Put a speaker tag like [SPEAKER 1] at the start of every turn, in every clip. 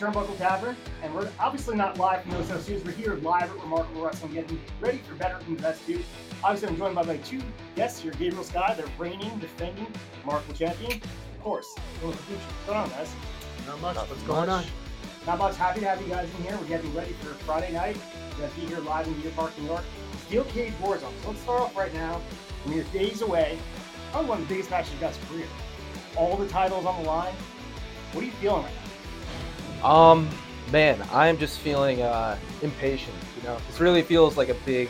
[SPEAKER 1] Welcome back to the Turnbuckle Tavern, and we're obviously not live from those studios. We're here live at Remarkable Wrestling, getting ready for better than the best two. Obviously, I'm joined by my two guests here, Gabriel Skye, the reigning, defending Remarkable Champion. Of course, What's going on, guys?
[SPEAKER 2] Not much.
[SPEAKER 3] Not
[SPEAKER 2] What's
[SPEAKER 3] much.
[SPEAKER 2] going on?
[SPEAKER 1] Not much. Happy to have you guys in here. We're getting ready for Friday night. We're gonna be here live in Deer Park, New York. Steel Cage Warzone. So let's start off right now. We're days away. Probably one of the biggest matches of your guys' career. All the titles on the line. What are you feeling right now?
[SPEAKER 3] Um, man, I'm just feeling uh, impatient. You know, this really feels like a big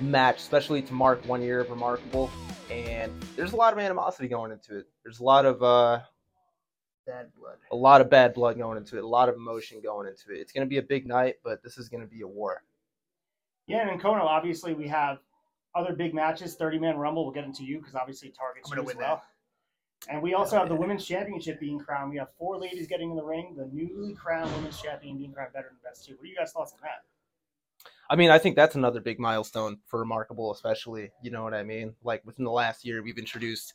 [SPEAKER 3] match, especially to mark one year of Remarkable. And there's a lot of animosity going into it. There's a lot of uh,
[SPEAKER 2] Bad blood.
[SPEAKER 3] a lot of bad blood going into it. A lot of emotion going into it. It's gonna be a big night, but this is gonna be a war.
[SPEAKER 1] Yeah, and in Cono, obviously we have other big matches. Thirty man Rumble. We'll get into you because obviously targets
[SPEAKER 2] I'm
[SPEAKER 1] you
[SPEAKER 2] gonna
[SPEAKER 1] as
[SPEAKER 2] win
[SPEAKER 1] well. And we also
[SPEAKER 2] Hell
[SPEAKER 1] have the women's championship being crowned. We have four ladies getting in the ring. The newly crowned women's champion being crowned better than the best two. What are you guys' thoughts on that?
[SPEAKER 3] I mean, I think that's another big milestone for Remarkable, especially. You know what I mean? Like within the last year, we've introduced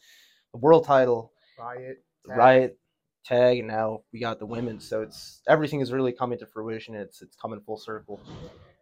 [SPEAKER 3] the world title,
[SPEAKER 2] Riot.
[SPEAKER 3] the
[SPEAKER 2] tag.
[SPEAKER 3] Riot tag, and now we got the women. So it's everything is really coming to fruition. It's it's coming full circle.
[SPEAKER 1] So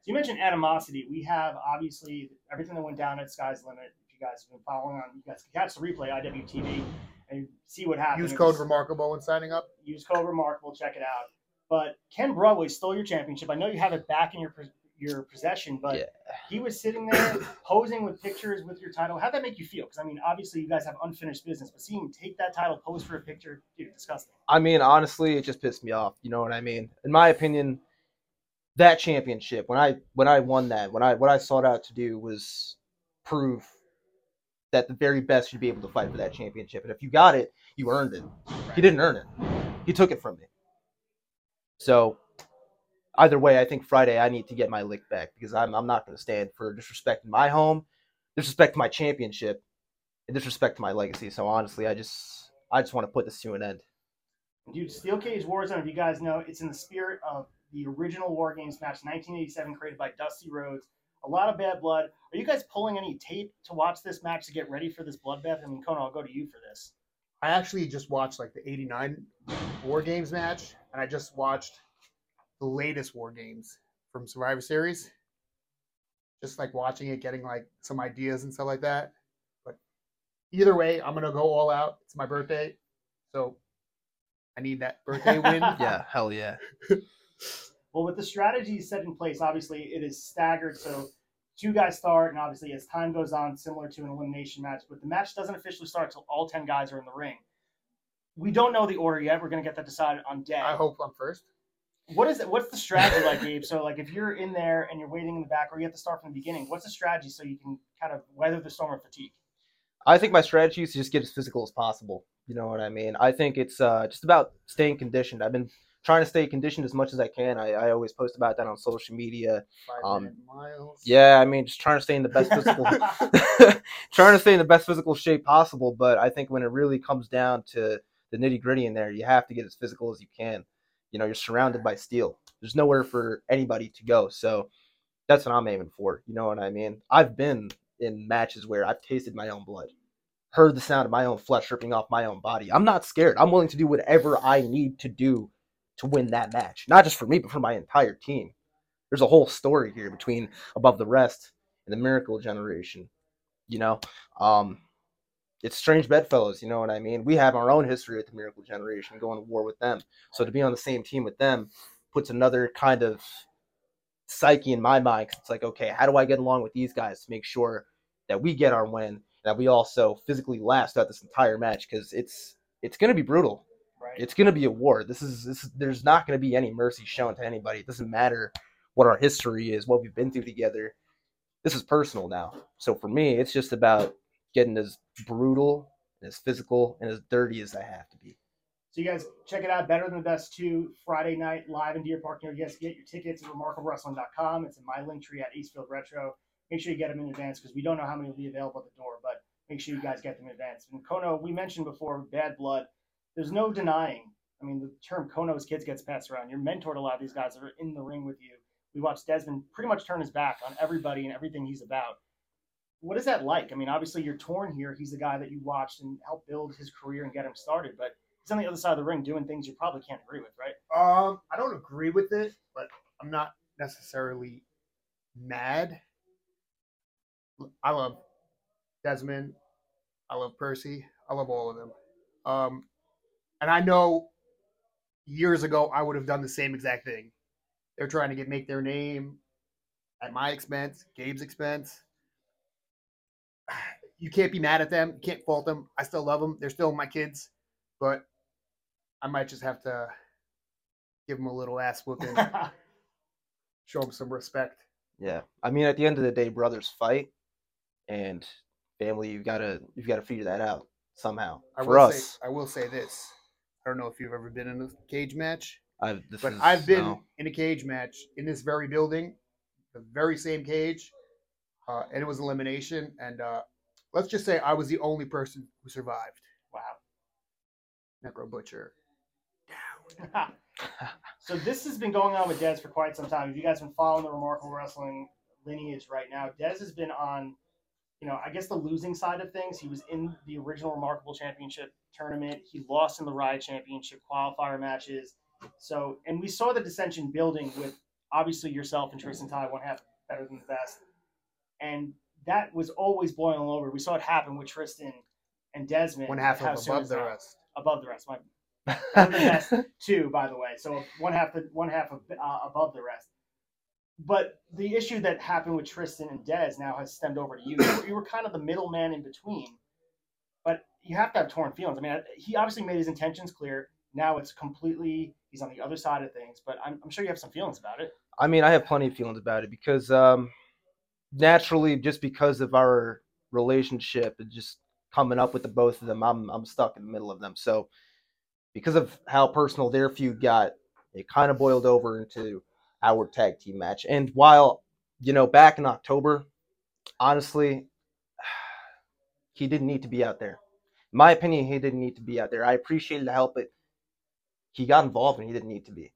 [SPEAKER 1] you mentioned animosity. We have obviously everything that went down at Skye's Limit. If you guys have been following on, you guys can catch the replay IWTV and see what happens.
[SPEAKER 2] Use code
[SPEAKER 1] was-
[SPEAKER 2] Remarkable when signing up.
[SPEAKER 1] use code remarkable check it out but ken broadway stole your championship i know you have it back in your your possession but
[SPEAKER 3] Yeah.
[SPEAKER 1] he was sitting there posing with pictures with your title how'd that make you feel because i mean obviously you guys have unfinished business but seeing him take that title pose for a picture dude disgusting
[SPEAKER 3] I mean, honestly, it just pissed me off. You know what I mean? In my opinion, that championship when I when I won that, when I what I sought out to do was prove that the very best should be able to fight for that championship. And if you got it, you earned it. He didn't earn it. He took it from me. So either way, I think Friday I need to get my lick back because I'm I'm not going to stand for disrespect disrespecting my home, disrespect to my championship, and disrespect to my legacy. So honestly, I just I just want to put this to an end.
[SPEAKER 1] dude steel cage warzone if you guys know it's in the spirit of the original war games match 1987 created by dusty rhodes a lot of bad blood are you guys pulling any tape to watch this match to get ready for this bloodbath i mean conan i'll go to you for this
[SPEAKER 2] I actually just watched like the '89 War Games match, and I just watched the latest War Games from Survivor Series. Just like watching it, getting like some ideas and stuff like that. But either way, I'm gonna go all out. It's my birthday, so I need that birthday win.
[SPEAKER 3] Yeah, hell yeah.
[SPEAKER 1] Well, with the strategy set in place, obviously it is staggered. So two guys start, and obviously as time goes on, similar to an elimination match, but the match doesn't officially start until all ten guys are in the ring. We don't know the order yet. We're gonna get that decided on day.
[SPEAKER 2] I hope I'm first.
[SPEAKER 1] What is it? What's the strategy like, Gabe? So like if you're in there and you're waiting in the back, or you have to start from the beginning, what's the strategy so you can kind of weather the storm of fatigue?
[SPEAKER 3] I think my strategy is to just get as physical as possible. You know what I mean? I think it's uh, just about staying conditioned. I've been trying to stay conditioned as much as I can. I, I always post about that on social media.
[SPEAKER 2] Five
[SPEAKER 3] Um,
[SPEAKER 2] miles.
[SPEAKER 3] Yeah, I mean, just trying to stay in the best physical, trying to stay in the best physical shape possible. But I think when it really comes down to the nitty gritty in there, you have to get as physical as you can. You know, you're surrounded by steel. There's nowhere for anybody to go. So that's what I'm aiming for. You know what I mean? I've been in matches where I've tasted my own blood, heard the sound of my own flesh ripping off my own body. I'm not scared. I'm willing to do whatever I need to do to win that match. Not just for me, but for my entire team. There's a whole story here between Above the Rest and the Miracle Generation. You know, um, it's strange bedfellows. You know what I mean? We have our own history with the Miracle Generation, going to war with them. So to be on the same team with them puts another kind of psyche in my mind. 'cause it's like, okay, how do I get along with these guys to make sure that we get our win, that we also physically last throughout this entire match? Because it's it's going to be brutal. It's going to be a war. This is this. There's not going to be any mercy shown to anybody. It doesn't matter what our history is, what we've been through together. This is personal now. So for me, it's just about getting as brutal, and as physical, and as dirty as I have to be.
[SPEAKER 1] So you guys check it out. Better than the best two Friday night live in Deer Park. You guys get your tickets at remarkablewrestling.com. It's in my link tree at Acefield Retro. Make sure you get them in advance because we don't know how many will be available at the door, but make sure you guys get them in advance. And Cono, we mentioned before, bad blood. There's no denying. I mean, the term Cono's kids gets passed around. You're mentored a lot of these guys that are in the ring with you. We watched Dezmond pretty much turn his back on everybody and everything he's about. What is that like? I mean, obviously you're torn here. He's the guy that you watched and helped build his career and get him started, but he's on the other side of the ring doing things you probably can't agree with, right?
[SPEAKER 2] Um, I don't agree with it, but I'm not necessarily mad. I love Dezmond. I love Percy. I love all of them. Um, and I know years ago I would have done the same exact thing. They're trying to get make their name at my expense, Gabe's expense. You can't be mad at them. You can't fault them. I still love them. They're still my kids, but I might just have to give them a little ass whooping, show them some respect.
[SPEAKER 3] Yeah, I mean, at the end of the day, brothers fight, and family, you've got to you've got to figure that out somehow.
[SPEAKER 2] I
[SPEAKER 3] For
[SPEAKER 2] will
[SPEAKER 3] us,
[SPEAKER 2] say, I will say this. I don't know if you've ever been in a cage match,
[SPEAKER 3] I've this
[SPEAKER 2] but
[SPEAKER 3] is,
[SPEAKER 2] I've been
[SPEAKER 3] no.
[SPEAKER 2] in a cage match in this very building, the very same cage, uh, and it was elimination. And uh, let's just say I was the only person who survived.
[SPEAKER 1] wow.
[SPEAKER 2] Necro Butcher.
[SPEAKER 1] so this has been going on with Dez for quite some time. If you guys have been following the Remarkable Wrestling lineage right now, Dez has been on, you know, I guess the losing side of things. He was in the original Remarkable Championship tournament. He lost in the Riot Championship qualifier matches. So, and we saw the dissension building with obviously yourself and Tristan Ty, one half better than the best. And that was always boiling over. We saw it happen with Tristan and Dezmond.
[SPEAKER 2] One half of above the rest.
[SPEAKER 1] Above the rest. My than best two, by the way. So one half the one half of, uh, above the rest. But the issue that happened with Tristan and Dez now has stemmed over to you. You were, kind of the middleman in between, but you have to have torn feelings. I mean, he obviously made his intentions clear. Now it's completely he's on the other side of things, but I'm, I'm sure you have some feelings about it.
[SPEAKER 3] I mean, I have plenty of feelings about it because um, naturally, just because of our relationship and just coming up with the both of them, I'm I'm stuck in the middle of them. So, because of how personal their feud got, it kind of boiled over into our tag team match. And while you know, back in October, honestly, he didn't need to be out there. In my opinion, he didn't need to be out there. I appreciated the help, but he got involved and he didn't need to be.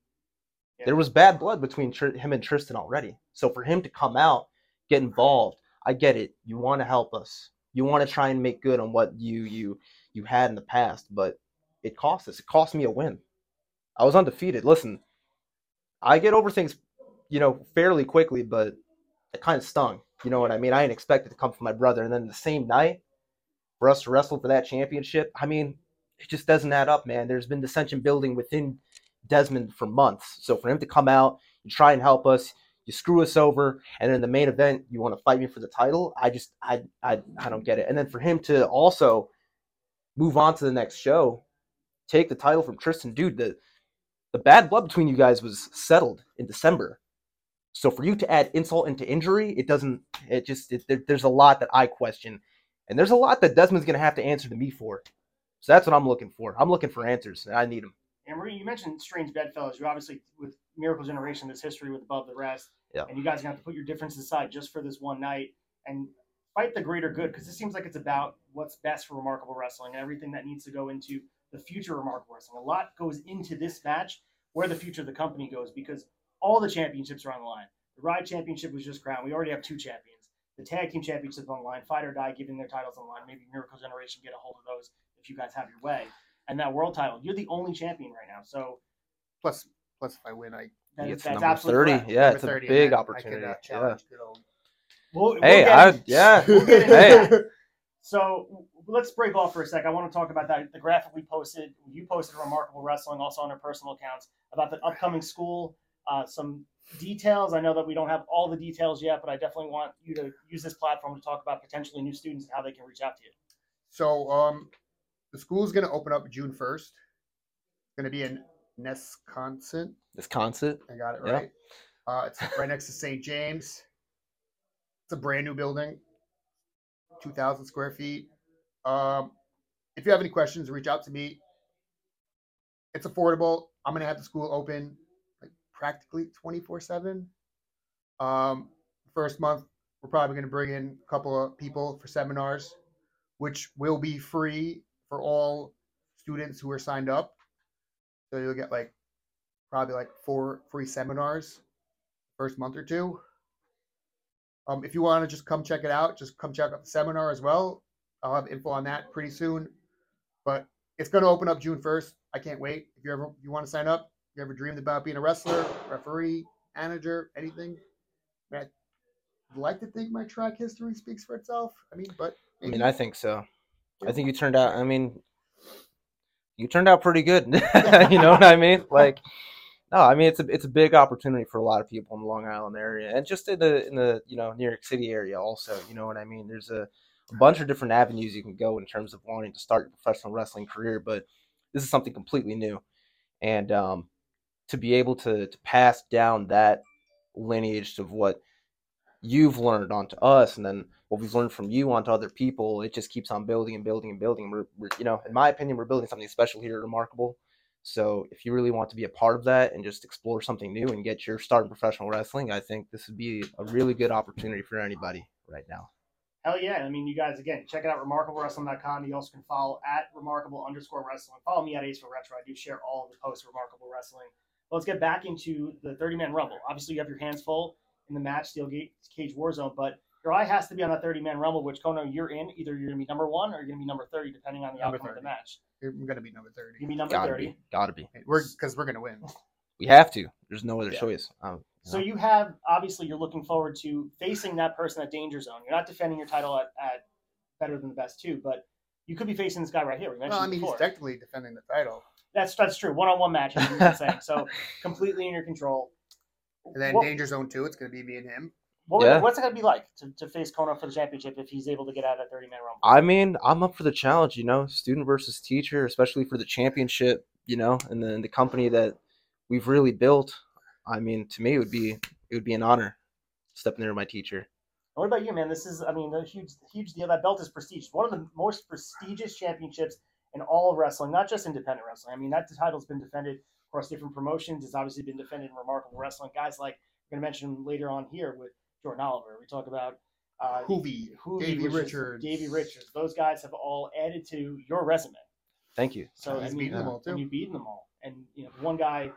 [SPEAKER 1] Yeah.
[SPEAKER 3] There was bad blood between Tr- him and Tristan already. So for him to come out, get involved, I get it. You want to help us. You want to try and make good on what you you you had in the past, but it cost us. It cost me a win. I was undefeated. Listen, I get over things, you know, fairly quickly, but it kind of stung. You know what I mean? I didn't expect it to come from my brother, and then the same night for us to wrestle for that championship. I mean, it just doesn't add up, man. There's been dissension building within Dezmond for months. So for him to come out and try and help us, you screw us over, and then in the main event you want to fight me for the title. I just I I I don't get it. And then for him to also move on to the next show, take the title from Tristan, dude, the the bad blood between you guys was settled in December. So for you to add insult into injury, it doesn't. It just it, there, there's a lot that I question, and there's a lot that Dezmond's gonna have to answer to me for. So that's what I'm looking for. I'm looking for answers, and I need them.
[SPEAKER 1] And Marie, you mentioned Strange Bedfellows. You obviously, with Miracle Generation, this history with Above the Rest.
[SPEAKER 3] Yeah.
[SPEAKER 1] And you guys are going to have to put your differences aside just for this one night and fight the greater good because it seems like it's about what's best for Remarkable Wrestling and everything that needs to go into the future of Remarkable Wrestling. A lot goes into this match where the future of the company goes because all the championships are on the line. The Riot Championship was just crowned. We already have two champions. The Tag Team Championship on the line. Fight or Die giving their titles on the line. Maybe Miracle Generation get a hold of those if you guys have your way. And that world title, you're the only champion right now. So
[SPEAKER 2] Plus, plus if I win, I
[SPEAKER 1] that,
[SPEAKER 3] He gets
[SPEAKER 1] that's
[SPEAKER 3] number
[SPEAKER 1] absolutely
[SPEAKER 3] 30.
[SPEAKER 1] correct.
[SPEAKER 3] Yeah,
[SPEAKER 2] number
[SPEAKER 3] it's a
[SPEAKER 2] 30, and
[SPEAKER 3] big
[SPEAKER 2] then I
[SPEAKER 3] opportunity.
[SPEAKER 2] could, uh,
[SPEAKER 3] yeah.
[SPEAKER 2] challenge good old-
[SPEAKER 1] We'll, we'll
[SPEAKER 3] Hey,
[SPEAKER 1] get
[SPEAKER 3] I yeah.
[SPEAKER 1] we'll get
[SPEAKER 3] Hey.
[SPEAKER 1] So w- let's break off for a sec. I want to talk about that. The graphic we posted, you posted Remarkable Wrestling, also on our personal accounts, about the upcoming school. Uh, some details. I know that we don't have all the details yet, but I definitely want you to use this platform to talk about potentially new students and how they can reach out to you.
[SPEAKER 2] So, um, the is going to open up June 1st. It's going to be in Nesconset.
[SPEAKER 3] Wisconsin.
[SPEAKER 2] I got it
[SPEAKER 3] Yeah.
[SPEAKER 2] right. Uh, it's right next to St. James. It's a brand new building, 2,000 square feet. Um, if you have any questions, reach out to me. It's affordable. I'm to have the school open like practically 24 7. Um, first month, we're probably to bring in a couple of people for seminars, which will be free for all students who are signed up. So you'll get like probably like four free seminars first month or two. Um, if you want to just come check it out, just come check out the seminar as well. I'll have info on that pretty soon. But it's going to open up June 1st. I can't wait. If you ever you want to sign up, if you ever dreamed about being a wrestler, referee, manager, anything, I'd like to think my track history speaks for itself. I mean, but
[SPEAKER 3] I mean, I think so. I think you turned out. I mean, you turned out pretty good. you know what I mean? Like, no, I mean it's a it's a big opportunity for a lot of people in the Long Island area, and just in the in the you know New York City area also. You know what I mean? There's a, a bunch of different avenues you can go in terms of wanting to start your professional wrestling career, but this is something completely new, and um, to be able to to pass down that lineage of what you've learned onto us, and then what we've learned from you onto other people, it just keeps on building and building and building. We're, we're you know, in my opinion, we're building something special here, remarkable. So if you really want to be a part of that and just explore something new and get your start in professional wrestling, I think this would be a really good opportunity for anybody right now.
[SPEAKER 1] Hell yeah. I mean, you guys, again, check it out, remarkablewrestling.com. You also can follow at remarkable underscore wrestling. Follow me at Acefield Retro. I do share all of the posts of Remarkable Wrestling. But Let's get back into the 30 man rumble. Obviously, you have your hands full in the match, Steel Gate Cage Warzone, but your eye has to be on that 30 man rumble, which Cono, you're in. Either you're going to be number one or you're going to be number 30, depending on the
[SPEAKER 2] Number
[SPEAKER 1] outcome of the match.
[SPEAKER 2] I'm gonna be number thirty.
[SPEAKER 1] You be number
[SPEAKER 3] Gotta
[SPEAKER 1] 30.
[SPEAKER 3] be, gotta be.
[SPEAKER 2] We're because we're gonna win.
[SPEAKER 3] We have to. There's no other
[SPEAKER 2] Yeah.
[SPEAKER 3] choice. Um,
[SPEAKER 1] So you have obviously you're looking forward to facing that person at danger zone. You're not defending your title at, at better than the best too, but you could be facing this guy right here. We mentioned
[SPEAKER 2] Well, I mean,
[SPEAKER 1] before.
[SPEAKER 2] he's technically defending the title,
[SPEAKER 1] that's that's true. One on one matches, you've saying. So completely in your control.
[SPEAKER 2] and then
[SPEAKER 1] What-
[SPEAKER 2] Danger Zone two. It's gonna be me and him.
[SPEAKER 1] what-
[SPEAKER 3] Yeah.
[SPEAKER 1] What's it gonna be like to, to face Cono for the championship if he's able to get out of that 30 man rumble?
[SPEAKER 3] I mean, I'm up for the challenge, you know, student versus teacher, especially for the championship, you know, and then the company that we've really built. I mean, to me, it would be it would be an honor stepping there with my teacher.
[SPEAKER 1] What about you, man? This is, I mean, a huge, huge deal. That belt is prestigious. One of the most prestigious championships in all of wrestling, not just independent wrestling. I mean, that title's been defended across different promotions. It's obviously been defended in remarkable wrestling. Guys like we're going to mention later on here with Jordan Oliver. We talk about uh,
[SPEAKER 2] Hoovy,
[SPEAKER 1] Hoovy,
[SPEAKER 2] Davey
[SPEAKER 1] which is-
[SPEAKER 2] Richards,
[SPEAKER 1] Davey Richards. Those guys have all added to your resume.
[SPEAKER 3] Thank you.
[SPEAKER 1] So
[SPEAKER 2] He's
[SPEAKER 1] I mean,
[SPEAKER 2] beaten them all, too.
[SPEAKER 1] and you've beaten them all. And you know, one guy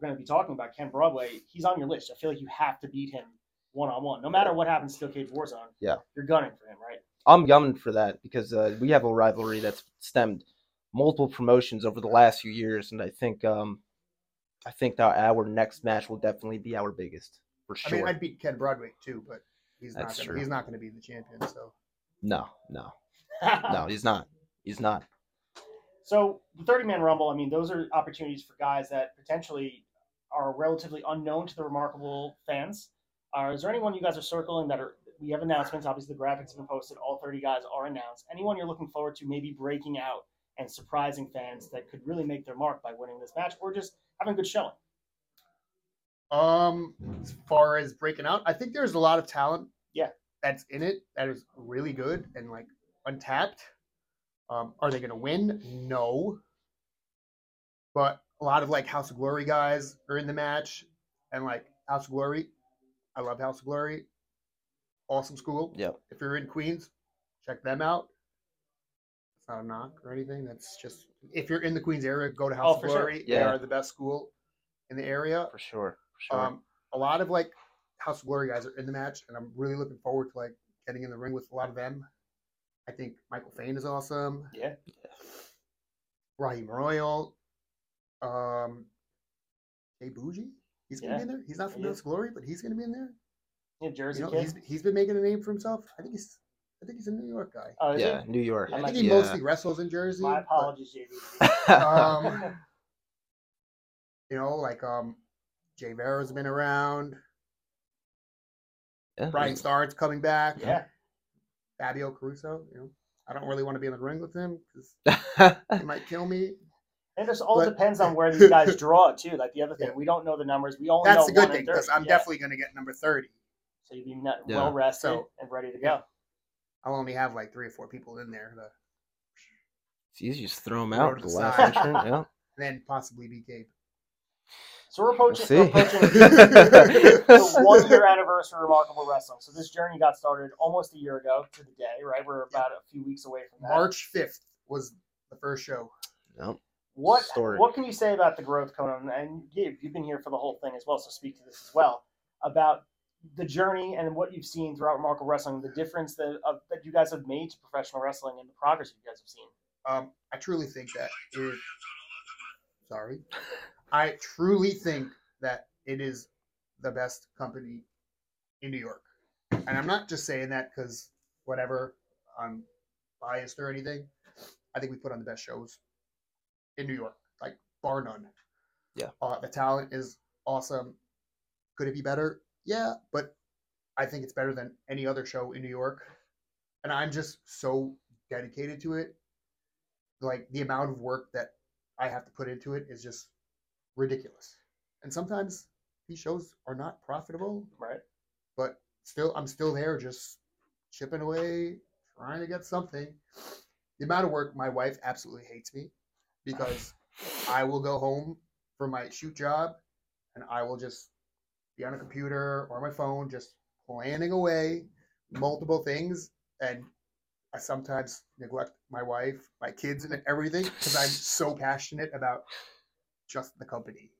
[SPEAKER 1] we're going to be talking about, Ken Broadway. He's on your list. I feel like you have to beat him one on one, no matter what happens. Steel Cage Warzone.
[SPEAKER 3] Yeah.
[SPEAKER 1] you're gunning for him, right?
[SPEAKER 3] I'm gunning for that because uh, we have a rivalry that's stemmed multiple promotions over the last few years, and I think um, I think that our next match will definitely be our biggest for sure.
[SPEAKER 2] I mean, I'd beat Ken Broadway too, but he's not gonna,
[SPEAKER 3] true.
[SPEAKER 2] he's not gonna be the champion. So
[SPEAKER 3] no, no, no, he's not. He's not.
[SPEAKER 1] So the 30 man rumble, I mean, those are opportunities for guys that potentially are relatively unknown to the remarkable fans. Uh, is there anyone you guys are circling that are we have announcements, obviously the graphics have been posted, all 30 guys are announced. Anyone you're looking forward to maybe breaking out and surprising fans that could really make their mark by winning this match or just having a good showing?
[SPEAKER 2] Um, as far as breaking out, I think there's a lot of talent.
[SPEAKER 1] Yeah.
[SPEAKER 2] that's in it. That is really good and like untapped. Um, are they going to win? No. But a lot of like House of Glory guys are in the match, and like House of Glory, I love House of Glory. Awesome school.
[SPEAKER 3] Yep.
[SPEAKER 2] If you're in Queens, check them out. It's not a knock or anything. That's just if you're in the Queens area, go to House
[SPEAKER 1] Oh,
[SPEAKER 2] of
[SPEAKER 1] for sure.
[SPEAKER 2] Glory. They are the best school in the area.
[SPEAKER 3] For sure. For sure.
[SPEAKER 2] Um, a lot of like House of Glory guys are in the match, and I'm really looking forward to like getting in the ring with a lot of them. I think Michael Fain is awesome.
[SPEAKER 1] Yeah.
[SPEAKER 2] Raheem Royal. Um, Jay Bougie. He's gonna
[SPEAKER 1] Yeah,
[SPEAKER 2] be in there. He's not from
[SPEAKER 1] he
[SPEAKER 2] House of Glory, but he's gonna be in there.
[SPEAKER 1] Yeah, Jersey
[SPEAKER 2] You know,
[SPEAKER 1] kid.
[SPEAKER 2] he's he's been making a name for himself. I think he's I think he's a New York guy.
[SPEAKER 1] Oh,
[SPEAKER 3] yeah,
[SPEAKER 1] it?
[SPEAKER 3] New York.
[SPEAKER 1] I
[SPEAKER 2] I think he
[SPEAKER 1] be,
[SPEAKER 2] mostly wrestles in Jersey.
[SPEAKER 1] My
[SPEAKER 2] but,
[SPEAKER 1] apologies, JB.
[SPEAKER 2] um, you know, like um, Jay Vera's been around.
[SPEAKER 3] Yeah,
[SPEAKER 2] Brian
[SPEAKER 3] there's-
[SPEAKER 2] Starr's coming back.
[SPEAKER 1] yeah.
[SPEAKER 2] Fabio Caruso. You know, I don't really want to be in the ring with him because he might kill me.
[SPEAKER 1] And it just all
[SPEAKER 2] But-
[SPEAKER 1] depends on where these guys draw too. Like the other thing,
[SPEAKER 2] Yeah.
[SPEAKER 1] we don't know the numbers. We only
[SPEAKER 2] That's
[SPEAKER 1] know
[SPEAKER 2] the good thing because I'm
[SPEAKER 1] yeah.
[SPEAKER 2] definitely going to get number thirty.
[SPEAKER 1] so you'd be not
[SPEAKER 3] Yeah.
[SPEAKER 1] well rested
[SPEAKER 2] So-
[SPEAKER 1] and ready to
[SPEAKER 2] yeah.
[SPEAKER 1] go.
[SPEAKER 2] I'll only have like three or four people in there, to, and
[SPEAKER 3] It's easy, just throw
[SPEAKER 2] them
[SPEAKER 3] out. The
[SPEAKER 2] the
[SPEAKER 3] last
[SPEAKER 2] side.
[SPEAKER 3] entrant, yeah.
[SPEAKER 2] then possibly be Gabe.
[SPEAKER 1] So we're approaching,
[SPEAKER 3] We'll
[SPEAKER 1] we're approaching the one year anniversary of Remarkable Wrestling. So this journey got started almost a year ago to the day, right? We're about a few weeks away from that.
[SPEAKER 2] March fifth was the first show.
[SPEAKER 3] Yep.
[SPEAKER 1] What
[SPEAKER 3] Story.
[SPEAKER 1] what can you say about the growth, Conan? And you, you've been here for the whole thing as well, so speak to this as well about the journey and what you've seen throughout Remarkable Wrestling, the difference that of, that you guys have made to professional wrestling and the progress you guys have seen.
[SPEAKER 2] Um, I truly think that if Sorry. I truly think that it is the best company in New York. And I'm not just saying that because whatever, I'm biased or anything. I think we put on the best shows in New York, like bar none.
[SPEAKER 3] Yeah.
[SPEAKER 2] Uh, the talent is awesome. Could it be better? Yeah, but I think it's better than any other show in New York. And I'm just so dedicated to it. Like the amount of work that I have to put into it is just ridiculous. And sometimes these shows are not profitable,
[SPEAKER 1] Right.
[SPEAKER 2] but still I'm still there just chipping away, trying to get something. The amount of work my wife absolutely hates me because I will go home from my shoot job and I will just be on a computer or my phone just planning away multiple things and I sometimes neglect my wife, my kids, and everything because I'm so passionate about just the company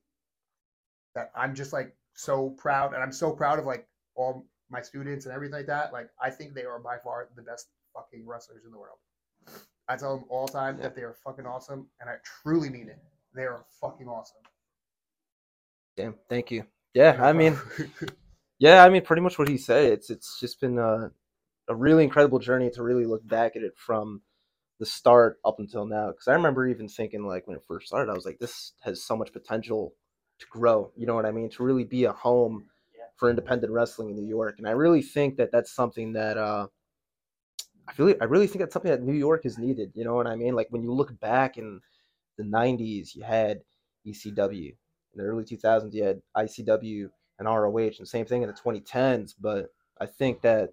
[SPEAKER 2] that I'm just like so proud, and I'm so proud of like all my students and everything like that. Like I think they are by far the best fucking wrestlers in the world. I tell them all the time
[SPEAKER 3] Yeah.
[SPEAKER 2] that they are fucking awesome, and I truly mean it. They are fucking awesome.
[SPEAKER 3] Damn, thank you. Yeah, I mean, yeah, I mean, pretty much what he said. It's it's just been a, a really incredible journey to really look back at it from the start up until now. Because I remember even thinking like when it first started, I was like, this has so much potential to grow. You know what I mean? To really be a home for independent wrestling in New York, and I really think that that's something that uh, I feel. I really think that's something that New York has needed. You know what I mean? Like when you look back in the '90s, you had ECW. In the early 2000s, you had ICW and ROH, and same thing in the 2010s. But I think that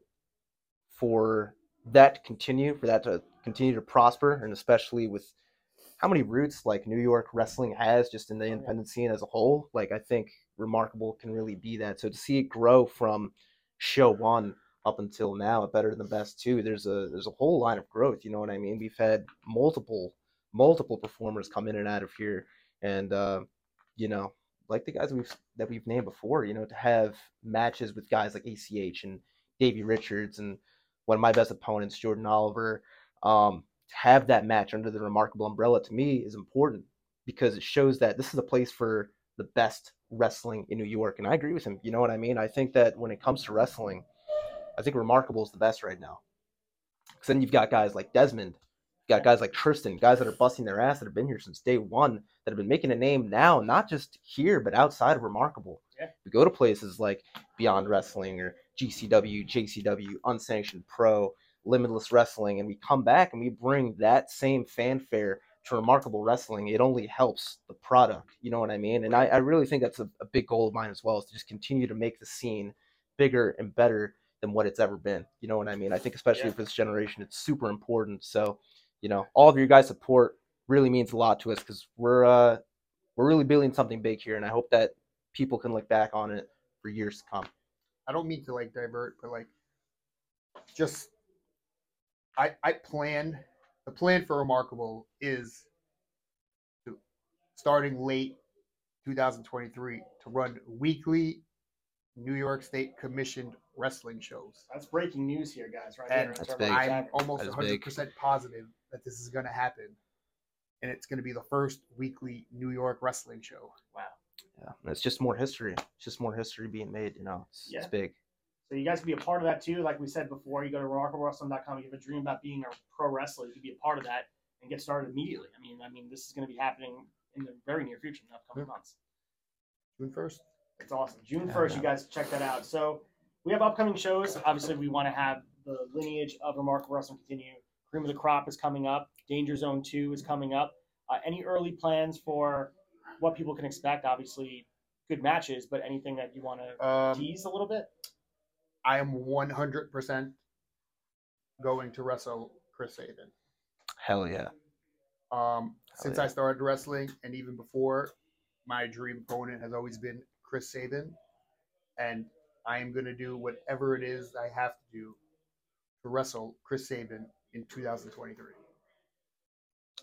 [SPEAKER 3] for that to continue, for that to continue to prosper, and especially with how many roots like New York wrestling has just in the
[SPEAKER 1] oh,
[SPEAKER 3] independent scene as a whole, like I think Remarkable can really be that. So to see it grow from show one up until now at Better Than Best too, there's a there's a whole line of growth. You know what I mean? We've had multiple multiple performers come in and out of here, and uh, you know, like the guys we've that we've named before, you know, to have matches with guys like ACH and Davey Richards and one of my best opponents, Jordan Oliver, um, to have that match under the remarkable umbrella to me is important because it shows that this is a place for the best wrestling in New York. And I agree with him. You know what I mean? I think that when it comes to wrestling, I think Remarkable is the best right now. Because then you've got guys like Dezmond, you've got guys like Tristan, guys that are busting their ass that have been here since day one, that have been making a name now, not just here, but outside of Remarkable.
[SPEAKER 1] Yeah.
[SPEAKER 3] We go to places like Beyond Wrestling or GCW, JCW, Unsanctioned Pro, Limitless Wrestling, and we come back and we bring that same fanfare to Remarkable Wrestling. It only helps the product. You know what I mean? And I, I really think that's a, a big goal of mine as well, is to just continue to make the scene bigger and better than what it's ever been. You know what I mean? I think especially
[SPEAKER 1] Yeah.
[SPEAKER 3] for this generation, it's super important. So, you know, all of your guys' support really means a lot to us because we're uh we're really building something big here, and I hope that people can look back on it for years to come.
[SPEAKER 2] I don't mean to like divert, but like just I I plan the plan for Remarkable is to starting late 2023 to run weekly New York State commissioned wrestling shows.
[SPEAKER 1] That's breaking news here, guys. Right
[SPEAKER 2] And
[SPEAKER 1] there. in
[SPEAKER 3] That's big.
[SPEAKER 2] I'm almost
[SPEAKER 3] That is
[SPEAKER 2] 100
[SPEAKER 3] big.
[SPEAKER 2] percent positive that this is going to happen, and it's going to be the first weekly New York wrestling show.
[SPEAKER 1] Wow.
[SPEAKER 3] Yeah, and it's just more history. It's just more history being made. You know, it's, it's big.
[SPEAKER 1] So you guys can be a part of that too. Like we said before, you go to remarkablewrestling.com. You have a dream about being a pro wrestler. You can be a part of that and get started immediately. I mean, I mean, this is going to be happening in the very near future, in the upcoming months.
[SPEAKER 2] June 1st.
[SPEAKER 1] It's awesome. June
[SPEAKER 3] Yeah,
[SPEAKER 1] first,
[SPEAKER 3] I
[SPEAKER 1] you guys check that out. So we have upcoming shows. Obviously, we want to have the lineage of Remarkable Wrestling continue. Cream of the Crop is coming up. Danger Zone Two is coming up. Uh, any early plans for what people can expect? Obviously, good matches, but anything that you want to
[SPEAKER 2] Um,
[SPEAKER 1] tease a little bit?
[SPEAKER 2] I am 100% going to wrestle Chris Sabin.
[SPEAKER 3] Hell yeah.
[SPEAKER 2] Um, since I started wrestling, and even before, my dream opponent has always been Chris Sabin, and I am going to do whatever it is I have to do to wrestle Chris Sabin in 2023.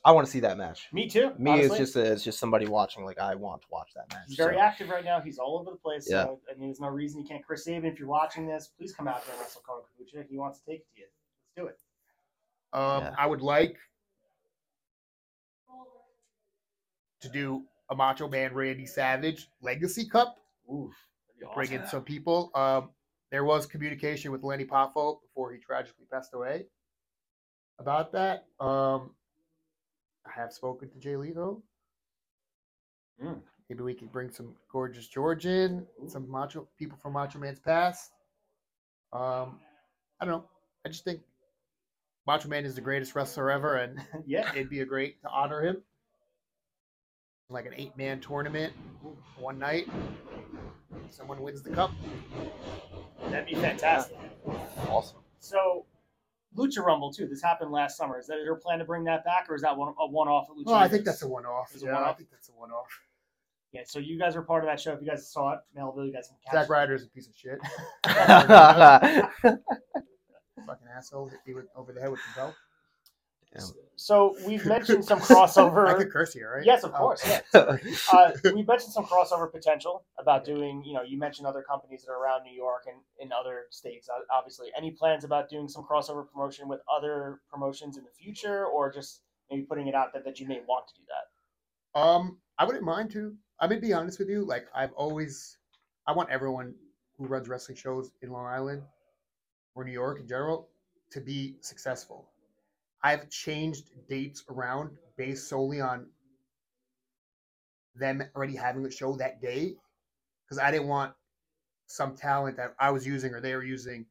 [SPEAKER 3] I want to see that match.
[SPEAKER 1] Me too.
[SPEAKER 3] Me,
[SPEAKER 1] honestly.
[SPEAKER 3] it's just a, it's just somebody watching. Like I want to watch that match.
[SPEAKER 1] He's very
[SPEAKER 3] so-
[SPEAKER 1] active right now. He's all over the place.
[SPEAKER 3] Yeah.
[SPEAKER 1] So, I mean, there's no reason you can't. Chris Sabin, if you're watching this, please come out here and wrestle Carl Cappuccia. He wants to take it to you. Let's do it.
[SPEAKER 2] Um,
[SPEAKER 3] Yeah.
[SPEAKER 2] I would like to do a Macho Man Randy Savage Legacy Cup.
[SPEAKER 1] Ooh, that'd be awesome.
[SPEAKER 2] Bring in some people. Um, there was communication with Lenny Poffo before he tragically passed away about that. Um, I have spoken to Jay Lethal.
[SPEAKER 1] Mm.
[SPEAKER 2] Maybe we could bring some gorgeous George in, some macho people from Macho Man's past. Um, I don't know. I just think Macho Man is the greatest wrestler ever, and
[SPEAKER 1] yeah.
[SPEAKER 2] it'd be a great to honor him. Like an eight man tournament one night. Someone wins the cup.
[SPEAKER 1] That'd be fantastic.
[SPEAKER 3] Awesome.
[SPEAKER 1] So, Lucha Rumble too. This happened last summer. Is that your plan to bring that back, or is that one a one off at Lucha?
[SPEAKER 2] Well, I think that's a one off.
[SPEAKER 1] It's a
[SPEAKER 2] Yeah, I
[SPEAKER 1] one-off?
[SPEAKER 2] think that's a one off.
[SPEAKER 1] yeah. So you guys were part of that show. If you guys saw it, Melville, you guys can catch
[SPEAKER 2] Zack. Ryder's a piece of shit. Fucking asshole. Hit me over the head with the belt.
[SPEAKER 1] So we've mentioned some
[SPEAKER 2] I
[SPEAKER 1] crossover.
[SPEAKER 2] could curse here, right?
[SPEAKER 1] Yes, of
[SPEAKER 2] Oh,
[SPEAKER 1] course. uh, we mentioned some crossover potential about doing. You know, you mentioned other companies that are around New York and in other states. uh, Obviously, any plans about doing some crossover promotion with other promotions in the future, or just maybe putting it out there that you may want to do that?
[SPEAKER 2] Um, I wouldn't mind to. I'm gonna be honest with you. Like I've always, I want everyone who runs wrestling shows in Long Island or New York in general to be successful. I've changed dates around based solely on them already having a show that day because I didn't want some talent that I was using or they were using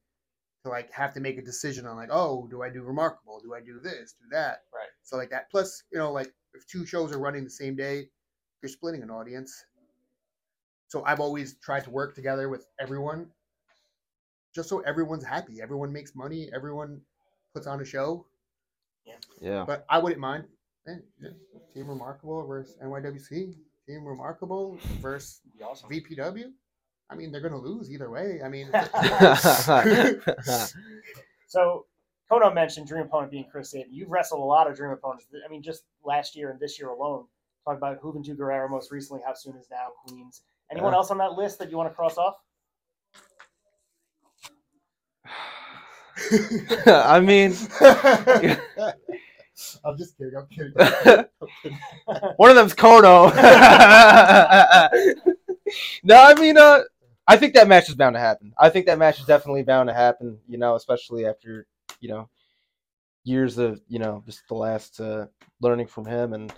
[SPEAKER 2] to like have to make a decision on like, oh, do I do remarkable? Do I do this? Do that?
[SPEAKER 1] Right.
[SPEAKER 2] So like that. Plus, you know, like if two shows are running the same day, you're splitting an audience. So I've always tried to work together with everyone, just so everyone's happy. Everyone makes money. Everyone puts on a show.
[SPEAKER 3] Yeah.
[SPEAKER 2] But I wouldn't mind. Team Remarkable versus NYWC. Team Remarkable versus
[SPEAKER 1] awesome.
[SPEAKER 2] VPW. I mean, they're gonna lose either way. I mean,
[SPEAKER 1] So Cono mentioned Dream Opponent being Chris Sabin. You've wrestled a lot of Dream Opponents. I mean, just last year and this year alone. Talk about Juventud Guerrero most recently. How soon is now Queens? Anyone
[SPEAKER 3] Yeah.
[SPEAKER 1] else on that list that you want to cross off?
[SPEAKER 3] I mean,
[SPEAKER 2] I'm just kidding. I'm kidding.
[SPEAKER 3] one of them's Cono. no, I mean, uh, I think that match is bound to happen. I think that match is definitely bound to happen. You know, especially after you know years of you know just the last uh, learning from him and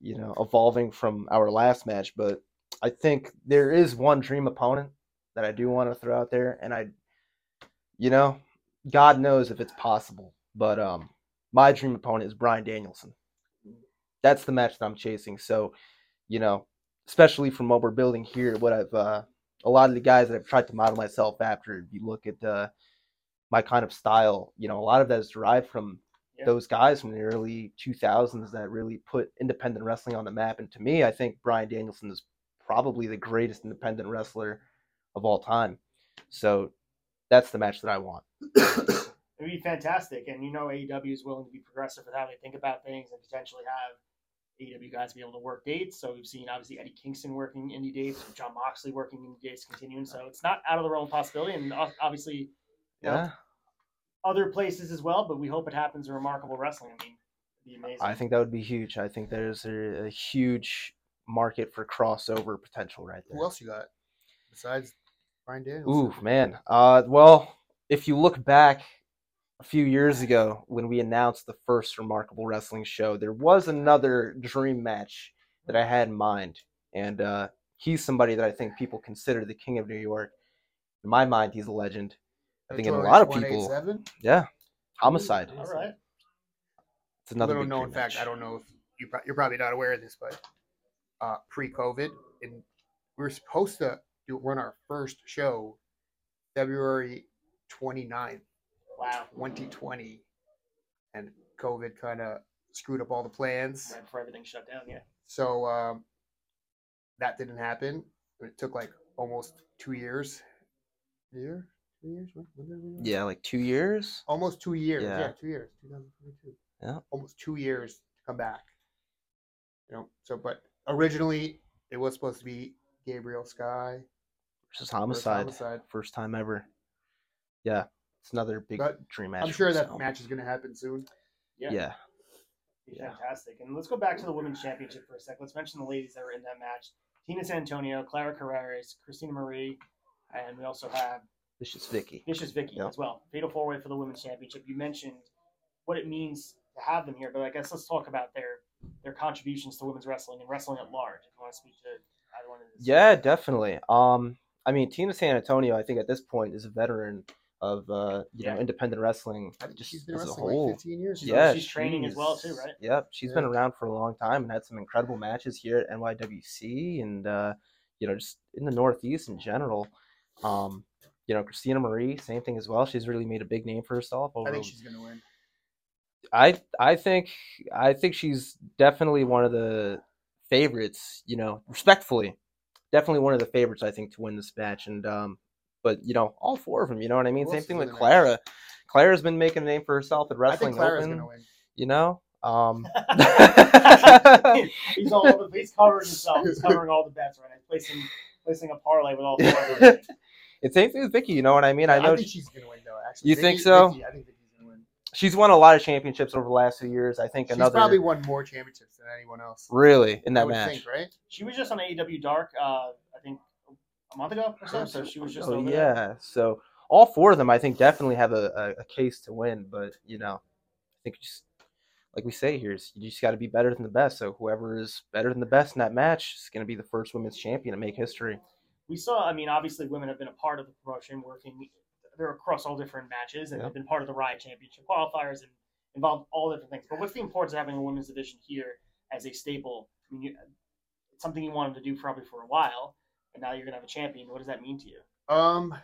[SPEAKER 3] you know evolving from our last match. But I think there is one dream opponent that I do want to throw out there, and I, you know, God knows if it's possible, but um, my dream opponent is Bryan Danielson. That's the match that I'm chasing. So, you know, especially from what we're building here, what I've uh, a lot of the guys that I've tried to model myself after. If you look at uh, my kind of style, you know, a lot of that is derived from
[SPEAKER 1] Yeah.
[SPEAKER 3] those guys from the early 2000s that really put independent wrestling on the map. And to me, I think Bryan Danielson is probably the greatest independent wrestler of all time. So that's the match that I want.
[SPEAKER 1] It would be fantastic. And you know, AEW is willing to be progressive with how they think about things and potentially have AEW guys be able to work dates. So we've seen obviously Eddie Kingston working indie dates, Jon Moxley working indie dates continuing. So it's not out of the realm of possibility. And obviously, you know,
[SPEAKER 3] Yeah.
[SPEAKER 1] other places as well. But we hope it happens in remarkable wrestling. I mean, it'd be amazing.
[SPEAKER 3] I think that would be huge. I think there's a, a huge market for crossover potential right there.
[SPEAKER 2] Who else you got besides Brian Daniels?
[SPEAKER 3] Ooh, man. Uh, well, if you look back a few years ago when we announced the first Remarkable Wrestling show, there was another dream match that I had in mind, and uh, he's somebody that I think people consider the king of New York. In my mind, he's a legend. I think in a lot of people, yeah, homicide.
[SPEAKER 1] All right.
[SPEAKER 3] It's another
[SPEAKER 2] little
[SPEAKER 3] big
[SPEAKER 2] known fact. I don't know if you pro- you're probably not aware of this, but uh, pre-COVID, and we were supposed to do run our first show February 29th,
[SPEAKER 1] Wow.
[SPEAKER 2] 2020, and COVID kind of screwed up all the plans.
[SPEAKER 1] Right before everything shut down. Yeah.
[SPEAKER 2] So um, that didn't happen. It took like almost two years. Year? Two years? When, when did we?
[SPEAKER 3] Yeah, like two years.
[SPEAKER 2] Almost two years. Yeah,
[SPEAKER 3] Yeah.
[SPEAKER 2] two years. 2022.
[SPEAKER 3] Yeah.
[SPEAKER 2] Almost two years to come back. You know, so but originally it was supposed to be Gabriel Skye.
[SPEAKER 3] Versus
[SPEAKER 2] versus
[SPEAKER 3] homicide.
[SPEAKER 2] Homicide.
[SPEAKER 3] First time ever. Yeah, it's another big
[SPEAKER 2] But
[SPEAKER 3] dream match.
[SPEAKER 2] I'm sure that
[SPEAKER 3] so,
[SPEAKER 2] match is gonna happen soon.
[SPEAKER 1] Yeah.
[SPEAKER 3] Yeah. Yeah.
[SPEAKER 1] Fantastic. And let's go back to the women's championship for a sec. Let's mention the ladies that were in that match: Tina San Antonio, Clara Carreras, Christina Marie, and we also have
[SPEAKER 3] Vicious Vicky.
[SPEAKER 1] Vicious Vicky
[SPEAKER 3] Yep.
[SPEAKER 1] as well. Fatal four way for the women's championship. You mentioned what it means to have them here, but I guess let's talk about their their contributions to women's wrestling and wrestling at large. If you want to speak to either one of these.
[SPEAKER 3] Yeah, definitely. Um, I mean, Tina San Antonio, I think at this point is a veteran of uh, you know independent wrestling just
[SPEAKER 2] she's been
[SPEAKER 3] as a whole.
[SPEAKER 2] like 15 years.
[SPEAKER 1] She's-
[SPEAKER 3] yeah,
[SPEAKER 1] she's training as well, too, right?
[SPEAKER 3] Yep, she's been around for a long time and had some incredible matches here at NYWC and uh, you know just in the Northeast in general. Um, you know, Christina Marie, same thing as well. She's really made a big name for herself. Over
[SPEAKER 2] I think she's gonna win.
[SPEAKER 3] I I think I think she's definitely one of the favorites. You know, respectfully, definitely one of the favorites. I think to win this match, and um, but you know, all four of them. You know what I mean?
[SPEAKER 2] Who
[SPEAKER 3] Same thing with
[SPEAKER 2] the match?
[SPEAKER 3] Clara. Clara's been making a name for herself at
[SPEAKER 2] I
[SPEAKER 3] wrestling
[SPEAKER 2] think Clara's
[SPEAKER 3] open.
[SPEAKER 2] gonna win.
[SPEAKER 3] You know, um,
[SPEAKER 1] he's all over, he's covering himself. He's covering all the bets right now. Placing placing a parlay with all four
[SPEAKER 3] it's same thing with Vicky. You know what I mean? I know
[SPEAKER 2] think
[SPEAKER 3] she-
[SPEAKER 2] she's gonna win though. Actually,
[SPEAKER 3] You think so?
[SPEAKER 2] Vicky, I think Vicky's gonna win.
[SPEAKER 3] She's won a lot of championships over the last few years. I think
[SPEAKER 2] She's
[SPEAKER 3] another
[SPEAKER 2] probably won more championships than anyone else.
[SPEAKER 3] really in that
[SPEAKER 2] would
[SPEAKER 3] match.
[SPEAKER 2] think, right?
[SPEAKER 1] She was just on AEW Dark, uh, I think a month ago or so. So she was just
[SPEAKER 3] Oh
[SPEAKER 1] over there.
[SPEAKER 3] yeah. So all four of them, I think, definitely have a, a, a case to win. But you know, I think just like we say here, is you just got to be better than the best. So whoever is better than the best in that match is going to be the first women's champion to make history.
[SPEAKER 1] we saw. I mean, obviously, women have been a part of the promotion, working. They're across all different matches, and
[SPEAKER 3] Yeah.
[SPEAKER 1] they've been part of the Riot Championship qualifiers and involved all different things. But what's the importance of having a women's division here as a staple? I mean, you, it's something you wanted to do probably for a while, and now you're gonna have a champion. What does that mean to you?
[SPEAKER 2] Um,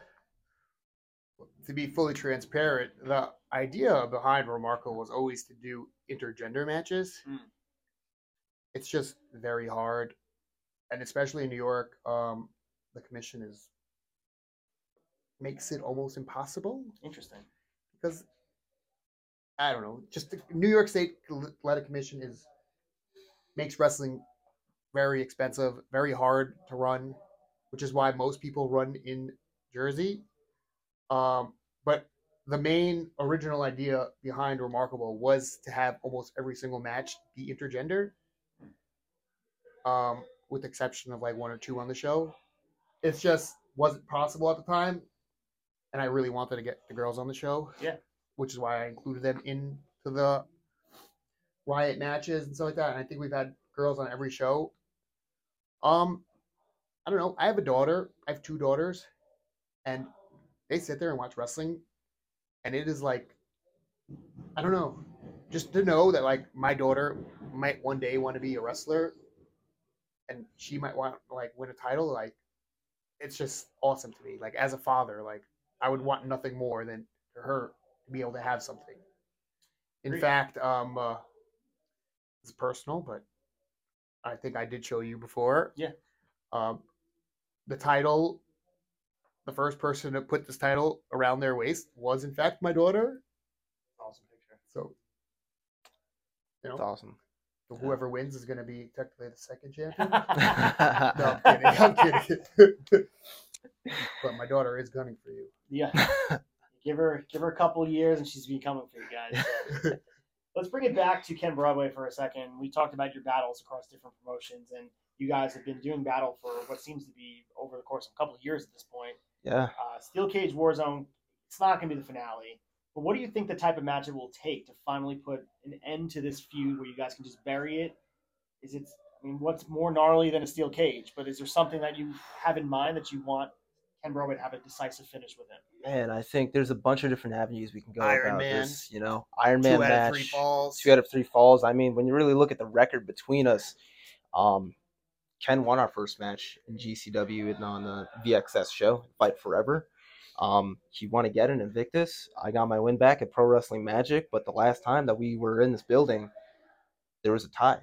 [SPEAKER 2] to be fully transparent, the idea behind Remarkable was always to do intergender matches.
[SPEAKER 1] Mm.
[SPEAKER 2] It's just very hard, and especially in New York, um, the commission is makes it almost impossible
[SPEAKER 1] Interesting.
[SPEAKER 2] because I don't know, just the New York State Athletic Commission is makes wrestling very expensive, very hard to run, which is why most people run in Jersey. Um, but the main original idea behind Remarkable was to have almost every single match be intergender, um, with exception of like one or two on the show. It's just wasn't possible at the time, and I really wanted to get the girls on the show.
[SPEAKER 1] Yeah.
[SPEAKER 2] which is why I included them into the riot matches and stuff like that. And I think we've had girls on every show. Um, I don't know. I have a daughter. I have two daughters, and they sit there and watch wrestling, and it is like, I don't know, just to know that like my daughter might one day want to be a wrestler, and she might want like win a title. Like, it's just awesome to me. Like as a father, like I would want nothing more than for her to be able to have something. In
[SPEAKER 1] Great.
[SPEAKER 2] fact, um, uh, it's personal, but I think I did show you before.
[SPEAKER 1] Yeah.
[SPEAKER 2] Um, the title, the first person to put this title around their waist was, in fact, my daughter.
[SPEAKER 1] Awesome picture.
[SPEAKER 2] So, you
[SPEAKER 3] It's
[SPEAKER 2] know,
[SPEAKER 3] awesome.
[SPEAKER 2] whoever wins is going to be technically the second champion. no, I'm kidding. I'm kidding. but my daughter is gunning for you.
[SPEAKER 1] Yeah. give her give her a couple of years and she's be coming for you guys. So. Let's bring it back to Ken Broadway for a second. We talked about your battles across different promotions, and you guys have been doing battle for what seems to be over the course of a couple of years at this point. Uh, Steel Cage Warzone, it's not going to be the finale. But what do you think the type of match it will take to finally put an end to this feud where you guys can just bury it? Is it, I mean, what's more gnarly than a steel cage? But is there something that you have in mind that you want Ken Broadway to have a decisive finish with him?
[SPEAKER 3] Man, I think there's a bunch of different avenues we can go
[SPEAKER 2] Iron
[SPEAKER 3] about
[SPEAKER 2] Man.
[SPEAKER 3] this. You know, Iron Man
[SPEAKER 2] Two out of three falls.
[SPEAKER 3] two out of three falls. I mean, when you really look at the record between us, um, Ken won our first match in GCW and on the VXS show, Fight Forever. Um, he won again in Invictus. I got my win back at Pro Wrestling Magic, but the last time that we were in this building, there was a tie.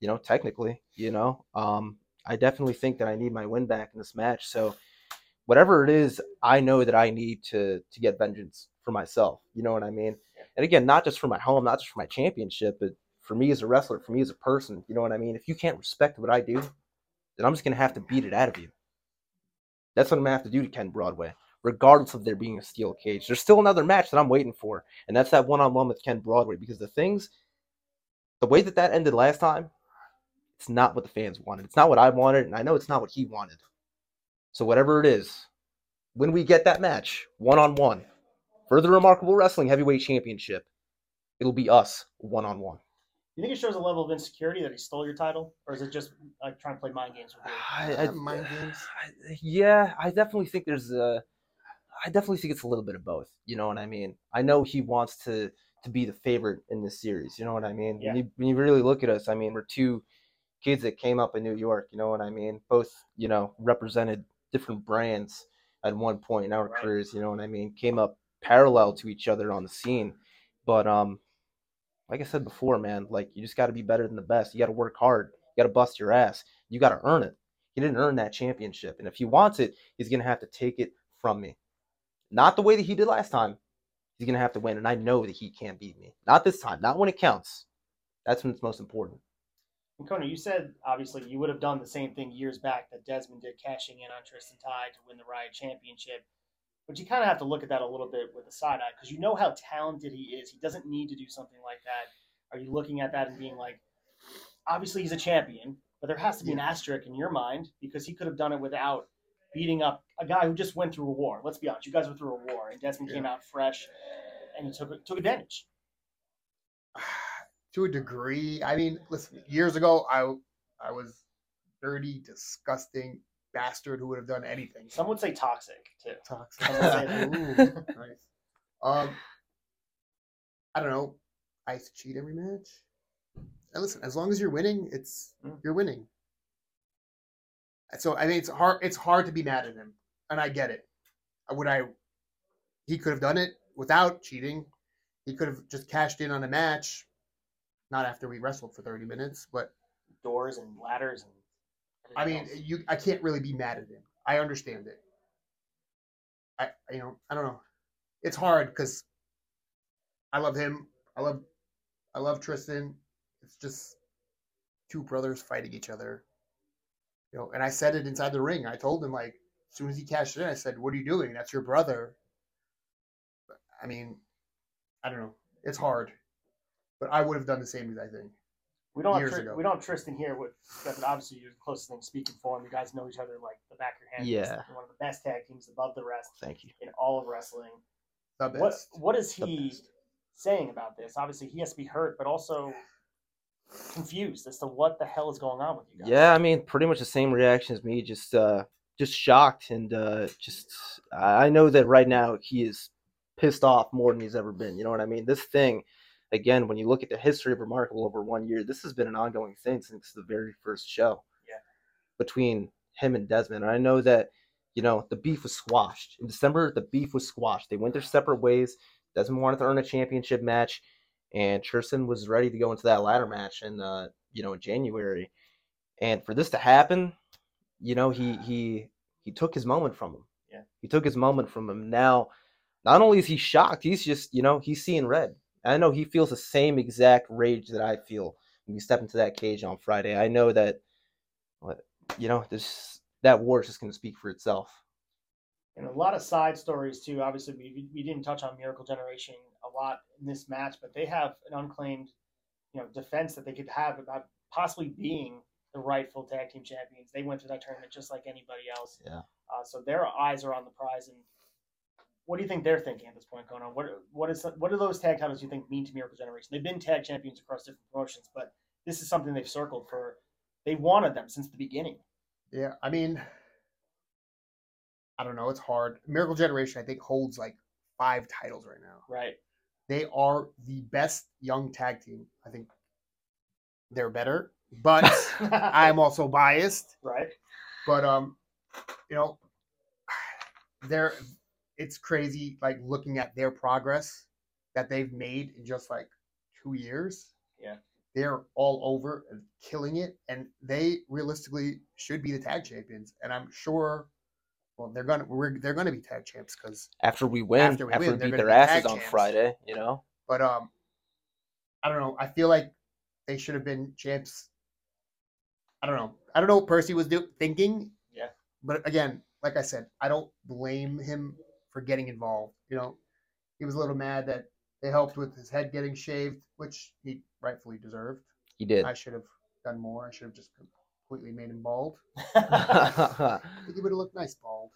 [SPEAKER 3] You know, technically, you know, um, I definitely think that I need my win back in this match. So, whatever it is, I know that I need to to get vengeance for myself. You know what I mean? And again, not just for my home, not just for my championship, but for me as a wrestler, for me as a person. You know what I mean? If you can't respect what I do, then I'm just gonna have to beat it out of you. That's what I'm gonna have to do to Ken Broadway, regardless of there being a steel cage. There's still another match that I'm waiting for, and that's that one-on-one with Ken Broadway because the things the way that that ended last time, it's not what the fans wanted. It's not what I wanted, and I know it's not what he wanted. So whatever it is, when we get that match one on one for the Remarkable Wrestling Heavyweight Championship, it'll be us one on one.
[SPEAKER 1] You think it shows a level of insecurity that he stole your title, or is it just like trying to play mind games with you?
[SPEAKER 3] I,
[SPEAKER 2] Uh, mind games.
[SPEAKER 3] I- yeah, I definitely think there's a. I definitely think it's a little bit of both. You know what I mean? I know he wants to to be the favorite in this series. You know what I mean?
[SPEAKER 1] Yeah.
[SPEAKER 3] When, you, when you really look at us, I mean, we're two kids that came up in New York. You know what I mean? Both, you know, represented different brands at one point in our
[SPEAKER 1] Right.
[SPEAKER 3] careers. You know what I mean? Came up parallel to each other on the scene, but um, like I said before, man, like you just got to be better than the best. You got to work hard. You got to bust your ass. You got to earn it. He didn't earn that championship, and if he wants it, he's gonna have to take it from me. Not the way that he did last time. He's gonna have to win, and I know that he can't beat me. Not this time. Not when it counts. That's when it's most important.
[SPEAKER 1] And Cono, you said obviously you would have done the same thing years back that Dezmond did, cashing in on Tristan Tide to win the Riot Championship. But you kind of have to look at that a little bit with a side eye because you know how talented he is. He doesn't need to do something like that. Are you looking at that and being like, obviously he's a champion, but there has to be an asterisk in your mind because he could have done it without beating up a guy who just went through a war. Let's be honest, you guys went through a war, and Dezmond came out fresh, and he took took advantage.
[SPEAKER 2] to a degree. I mean, listen, years ago, I I was dirty, disgusting bastard who would have done anything.
[SPEAKER 1] Some would say toxic too.
[SPEAKER 2] Toxic. Ooh, nice. Um, I don't know. I used to cheat every match. And listen, as long as you're winning, it's
[SPEAKER 1] Mm.
[SPEAKER 2] you're winning. So I mean, it's hard. It's hard to be mad at him, and I get it. Would I? He could have done it without cheating. He could have just cashed in on a match, not after we wrestled for thirty minutes. But
[SPEAKER 1] doors and ladders and.
[SPEAKER 2] I mean,
[SPEAKER 1] else.
[SPEAKER 2] you. I can't really be mad at him. I understand it. I, you know, I don't know. It's hard because I love him. I love, I love Tristan. It's just two brothers fighting each other. You know, and I said it inside the ring. I told him like, as soon as he cashed in, I said, "What are you doing? That's your brother." I mean, I don't know. It's hard, but I would have done the same as I think.
[SPEAKER 1] we don't have
[SPEAKER 2] years
[SPEAKER 1] Tri-
[SPEAKER 2] ago.
[SPEAKER 1] we don't have Tristan here with but obviously you're the closest thing speaking for him. You guys know each other like the back of your hand.
[SPEAKER 3] Yeah.
[SPEAKER 1] He's one of the best tag teams above the rest
[SPEAKER 3] Thank you.
[SPEAKER 1] in all of wrestling.
[SPEAKER 2] The
[SPEAKER 1] What
[SPEAKER 2] best.
[SPEAKER 1] what is he saying about this? Obviously he has to be hurt, but also confused as to what the hell is going on with you guys.
[SPEAKER 3] Yeah, I mean, pretty much the same reaction as me. Just, uh, just shocked, and uh, just I know that right now he is pissed off more than he's ever been. You know what I mean? This thing, again, when you look at the history of Remarkable over one year, this has been an ongoing thing since the very first show.
[SPEAKER 1] Yeah.
[SPEAKER 3] Between him and Dezmond, and I know that you know the beef was squashed in December. The beef was squashed. They went their separate ways. Dezmond wanted to earn a championship match, and Tristan was ready to go into that ladder match in uh, you know in January. And for this to happen, you know, he he he took his moment from him.
[SPEAKER 1] Yeah.
[SPEAKER 3] He took his moment from him. Now, not only is he shocked, he's just, you know, he's seeing red. I know he feels the same exact rage that I feel when we step into that cage on Friday. I know that you know, this that war is just gonna speak for itself.
[SPEAKER 1] and a lot of side stories too. Obviously, we, we didn't touch on Miracle Generation a lot in this match, but they have an unclaimed, you know, defense that they could have about possibly being the rightful tag team champions. They went through that tournament just like anybody else.
[SPEAKER 3] Yeah.
[SPEAKER 1] Uh, so their eyes are on the prize. And what do you think they're thinking at this point, going on? What what is what do those tag titles you think mean to Miracle Generation? They've been tag champions across different promotions, but this is something they've circled for. They wanted them since the beginning.
[SPEAKER 2] Yeah, I mean, I don't know. It's hard. Miracle Generation, I think, holds like five titles right now.
[SPEAKER 1] Right.
[SPEAKER 2] They are the best young tag team. I think they're better, but I'm also biased.
[SPEAKER 1] right.
[SPEAKER 2] But um, you know, they're it's crazy like looking at their progress that they've made in just like two years.
[SPEAKER 1] Yeah.
[SPEAKER 2] They're all over and killing it, and they realistically should be the tag champions. And I'm sure, well, they're gonna we're, they're gonna be tag champs because.
[SPEAKER 3] After we win,
[SPEAKER 2] After
[SPEAKER 3] after
[SPEAKER 2] we
[SPEAKER 3] we,
[SPEAKER 2] win, they're
[SPEAKER 3] beat
[SPEAKER 2] gonna
[SPEAKER 3] their
[SPEAKER 2] be
[SPEAKER 3] asses on
[SPEAKER 2] champs.
[SPEAKER 3] Friday, you know.
[SPEAKER 2] But um, I don't know. I feel like they should have been champs. I don't know. I don't know what Percy was do- thinking.
[SPEAKER 1] Yeah.
[SPEAKER 2] But again, like I said, I don't blame him for getting involved. You know, he was a little mad that They helped with his head getting shaved, which he rightfully deserved.
[SPEAKER 3] He did.
[SPEAKER 2] I should have done more. I should have just completely made him bald. I think he would have looked nice bald.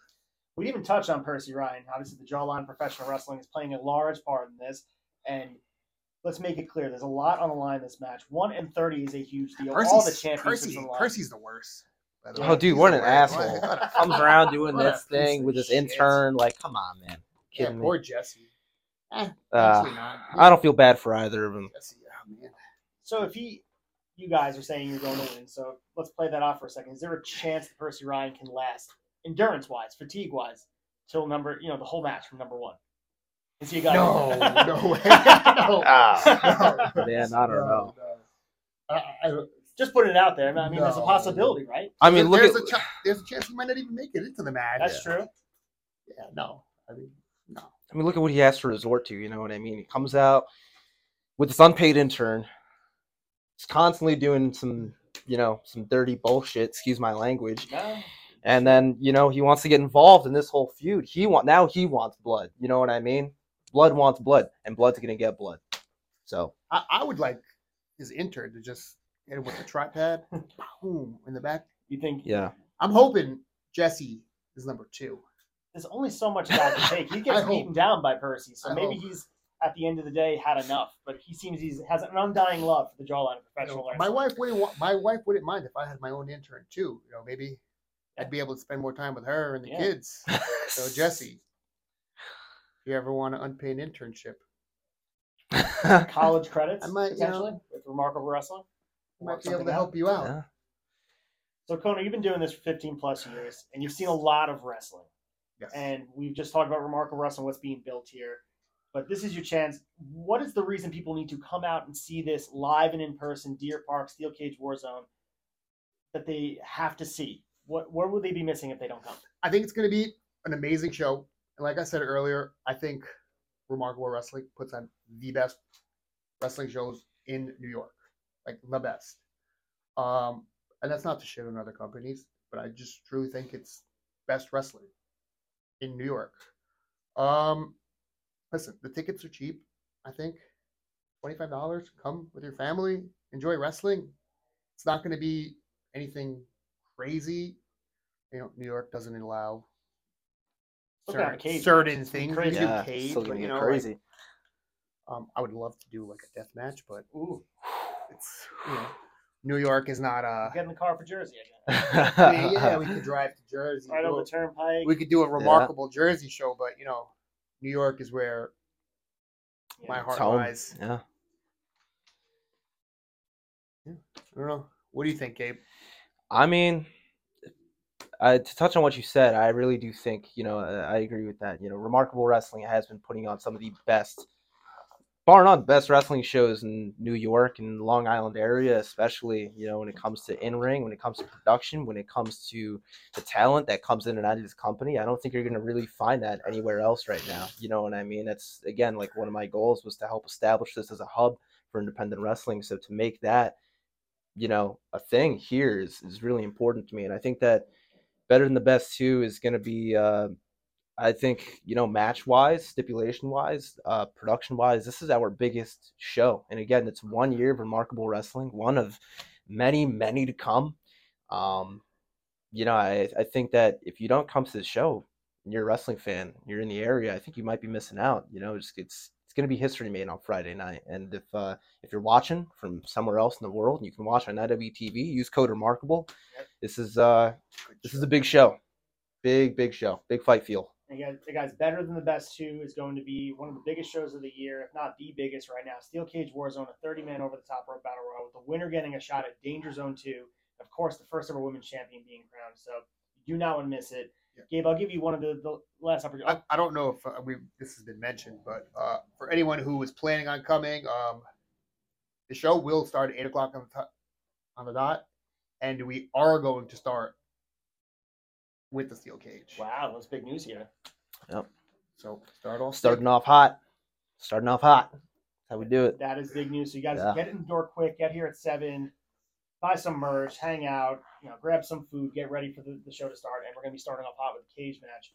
[SPEAKER 1] we didn't even touch on Percy Ryan. Obviously, the jawline professional wrestling is playing a large part in this. And let's make it clear: there's a lot on the line in this match. One and thirty is a huge deal. All the championships
[SPEAKER 2] Percy,
[SPEAKER 1] on the line.
[SPEAKER 2] Percy's the worst. By the
[SPEAKER 1] Oh,
[SPEAKER 3] dude,
[SPEAKER 2] He's
[SPEAKER 3] what an
[SPEAKER 2] worst.
[SPEAKER 3] asshole. Comes around doing
[SPEAKER 2] what a
[SPEAKER 3] this
[SPEAKER 2] piece
[SPEAKER 3] thing
[SPEAKER 2] of
[SPEAKER 3] with his
[SPEAKER 2] shit.
[SPEAKER 3] intern. Like, come on, man.
[SPEAKER 2] Yeah,
[SPEAKER 3] Kidding me.
[SPEAKER 2] poor Jesse. Eh,
[SPEAKER 3] Uh,
[SPEAKER 2] actually not.
[SPEAKER 3] I don't feel bad for either of them.
[SPEAKER 2] Jesse, oh, man.
[SPEAKER 1] So if he, you guys are saying you're going to win, so let's play that off for a second. Is there a chance that Percy Ryan can last endurance wise, fatigue wise, till number, you know, the whole match from number one? Is he a guy?
[SPEAKER 2] No, no way. no.
[SPEAKER 3] Ah,
[SPEAKER 2] No.
[SPEAKER 3] man, I don't know.
[SPEAKER 2] No, no. I, I, don't-
[SPEAKER 1] Just putting it out there. I mean, there's a possibility, right?
[SPEAKER 3] I mean, look
[SPEAKER 2] there's
[SPEAKER 3] at
[SPEAKER 2] a ch- there's a chance he might not even make it into the match.
[SPEAKER 1] That's
[SPEAKER 2] yeah.
[SPEAKER 1] true.
[SPEAKER 2] Yeah, no. I mean, no.
[SPEAKER 3] I mean, look at what he has to resort to. You know what I mean? He comes out with this unpaid intern. He's constantly doing some, you know, some dirty bullshit. Excuse my language.
[SPEAKER 1] No.
[SPEAKER 3] And then, you know, he wants to get involved in this whole feud. He want now he wants blood. You know what I mean? Blood wants blood, and blood's gonna get blood. So
[SPEAKER 2] I, I would like his intern to just hit him with the tripod, boom, in the back.
[SPEAKER 1] You think
[SPEAKER 3] yeah,
[SPEAKER 2] I'm hoping Jesse is number two.
[SPEAKER 1] there's only so much guy can take. He
[SPEAKER 2] I
[SPEAKER 1] gets
[SPEAKER 2] hope.
[SPEAKER 1] beaten down by Percy, so
[SPEAKER 2] I
[SPEAKER 1] maybe
[SPEAKER 2] hope.
[SPEAKER 1] he's at the end of the day had enough. But he seems he's has an undying love for the jawline of
[SPEAKER 2] You
[SPEAKER 1] professional
[SPEAKER 2] know, my
[SPEAKER 1] wrestling.
[SPEAKER 2] wife wouldn't want, my wife wouldn't mind if I had my own intern too. You know, maybe I'd be able to spend more time with her and the
[SPEAKER 1] Yeah.
[SPEAKER 2] kids. So Jesse, if you ever want an unpaid internship,
[SPEAKER 1] college credits
[SPEAKER 2] I might, you know-
[SPEAKER 1] potentially with remarkable wrestling.
[SPEAKER 2] I might be able to help you out.
[SPEAKER 3] Yeah.
[SPEAKER 1] So Cono, you've been doing this for 15 plus years, and you've seen a lot of wrestling.
[SPEAKER 2] Yes.
[SPEAKER 1] And we've just talked about remarkable wrestling, what's being built here. But this is your chance. What is the reason people need to come out and see this live and in person, Deer Park, Steel Cage Warzone, that they have to see? What what would they be missing if they don't come?
[SPEAKER 2] I think it's going to be an amazing show. And like I said earlier, I think Remarkable Wrestling puts on the best wrestling shows in New York, like the best. Um, and that's not to shit on other companies, but I just truly think it's best wrestling in New York. Um, listen, the tickets are cheap. I think twenty-five dollars. Come with your family, enjoy wrestling. It's not going to be anything crazy. You know, New York doesn't allow
[SPEAKER 1] Still gonna have a
[SPEAKER 2] certain, certain
[SPEAKER 1] match. It's gonna be
[SPEAKER 2] things.
[SPEAKER 1] crazy.
[SPEAKER 2] You can do
[SPEAKER 3] yeah,
[SPEAKER 2] cage,
[SPEAKER 3] still gonna
[SPEAKER 2] you
[SPEAKER 3] get
[SPEAKER 2] know, like,
[SPEAKER 3] crazy.
[SPEAKER 2] um, I would love to do like a death match, but
[SPEAKER 1] Ooh,
[SPEAKER 2] it's you know, New York is not uh
[SPEAKER 1] get in the car for Jersey again.
[SPEAKER 2] I mean, yeah, we could drive to Jersey.
[SPEAKER 1] Right
[SPEAKER 2] do
[SPEAKER 1] over the turnpike.
[SPEAKER 2] we could do a remarkable Jersey show, but you know, New York is where
[SPEAKER 1] Yeah.
[SPEAKER 2] my heart
[SPEAKER 3] home.
[SPEAKER 2] lies.
[SPEAKER 3] yeah. yeah.
[SPEAKER 2] I don't know. What do you think, Gabe?
[SPEAKER 3] I mean, uh, to touch on what you said, I really do think you know uh, I agree with that. You know, Remarkable Wrestling has been putting on some of the best, bar none, best wrestling shows in New York and Long Island area, especially you know when it comes to in ring, when it comes to production, when it comes to the talent that comes in and out of this company. I don't think you're going to really find that anywhere else right now. You know what I mean? That's again like one of my goals was to help establish this as a hub for independent wrestling. So to make that you know a thing here is, is really important to me and i think that better than the best two is going to be uh i think you know match wise stipulation wise uh production wise this is our biggest show and again it's one year of remarkable wrestling one of many many to come um you know i i think that if you don't come to the show and you're a wrestling fan you're in the area i think you might be missing out you know it's it's it's going to be history made on friday night and if uh if you're watching from somewhere else in the world, you can watch on IWTV. Use code Remarkable.
[SPEAKER 1] Yep.
[SPEAKER 3] This is uh this is a big show, big big show, big fight feel.
[SPEAKER 1] The guys better than the best two is going to be one of the biggest shows of the year, if not the biggest right now. Steel Cage Warzone, a 30 man over the top rope battle royal, with the winner getting a shot at Danger Zone 2. Of course, the first ever women's champion being crowned. So you do not want to miss it.
[SPEAKER 2] Yeah.
[SPEAKER 1] Gabe, I'll give you one of the, the last opportunities.
[SPEAKER 2] I, I don't know if uh, we this has been mentioned, but uh, for anyone who was planning on coming, um, the show will start at eight o'clock on the, t- on the dot, and we are going to start with the steel cage.
[SPEAKER 1] wow, that's big news here. Yep.
[SPEAKER 2] So start off
[SPEAKER 3] Starting off hot, starting off hot. How we do it.
[SPEAKER 1] That is big news. So you guys
[SPEAKER 3] Yeah.
[SPEAKER 1] get in the door quick, get here at 7, buy some merch, hang out, you know, grab some food, get ready for the, the show to start. And we're going to be starting off hot with a cage match.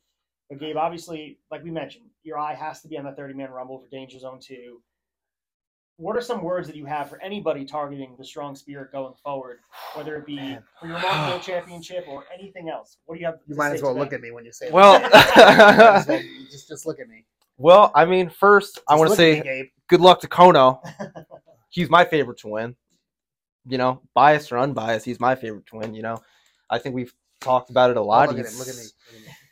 [SPEAKER 1] But Gabe, obviously, like we mentioned, your eye has to be on the 30 man rumble for Danger Zone 2. What are some words that you have for anybody targeting the strong spirit going forward, whether it be
[SPEAKER 3] Man.
[SPEAKER 1] for your Remarkable Championship or anything else? What do you have?
[SPEAKER 2] You
[SPEAKER 1] to
[SPEAKER 2] might
[SPEAKER 1] say
[SPEAKER 2] as well
[SPEAKER 1] to
[SPEAKER 2] look at me when you say
[SPEAKER 3] Well,
[SPEAKER 2] that. Well- just just look at me.
[SPEAKER 3] well, I mean, first I want to
[SPEAKER 2] look at me,
[SPEAKER 3] say good luck to Cono. He's my favorite to win. You know, biased or unbiased, he's my favorite to win. You know, I think we've talked about it a
[SPEAKER 2] Oh,
[SPEAKER 3] lot.
[SPEAKER 2] look at him. Look at me.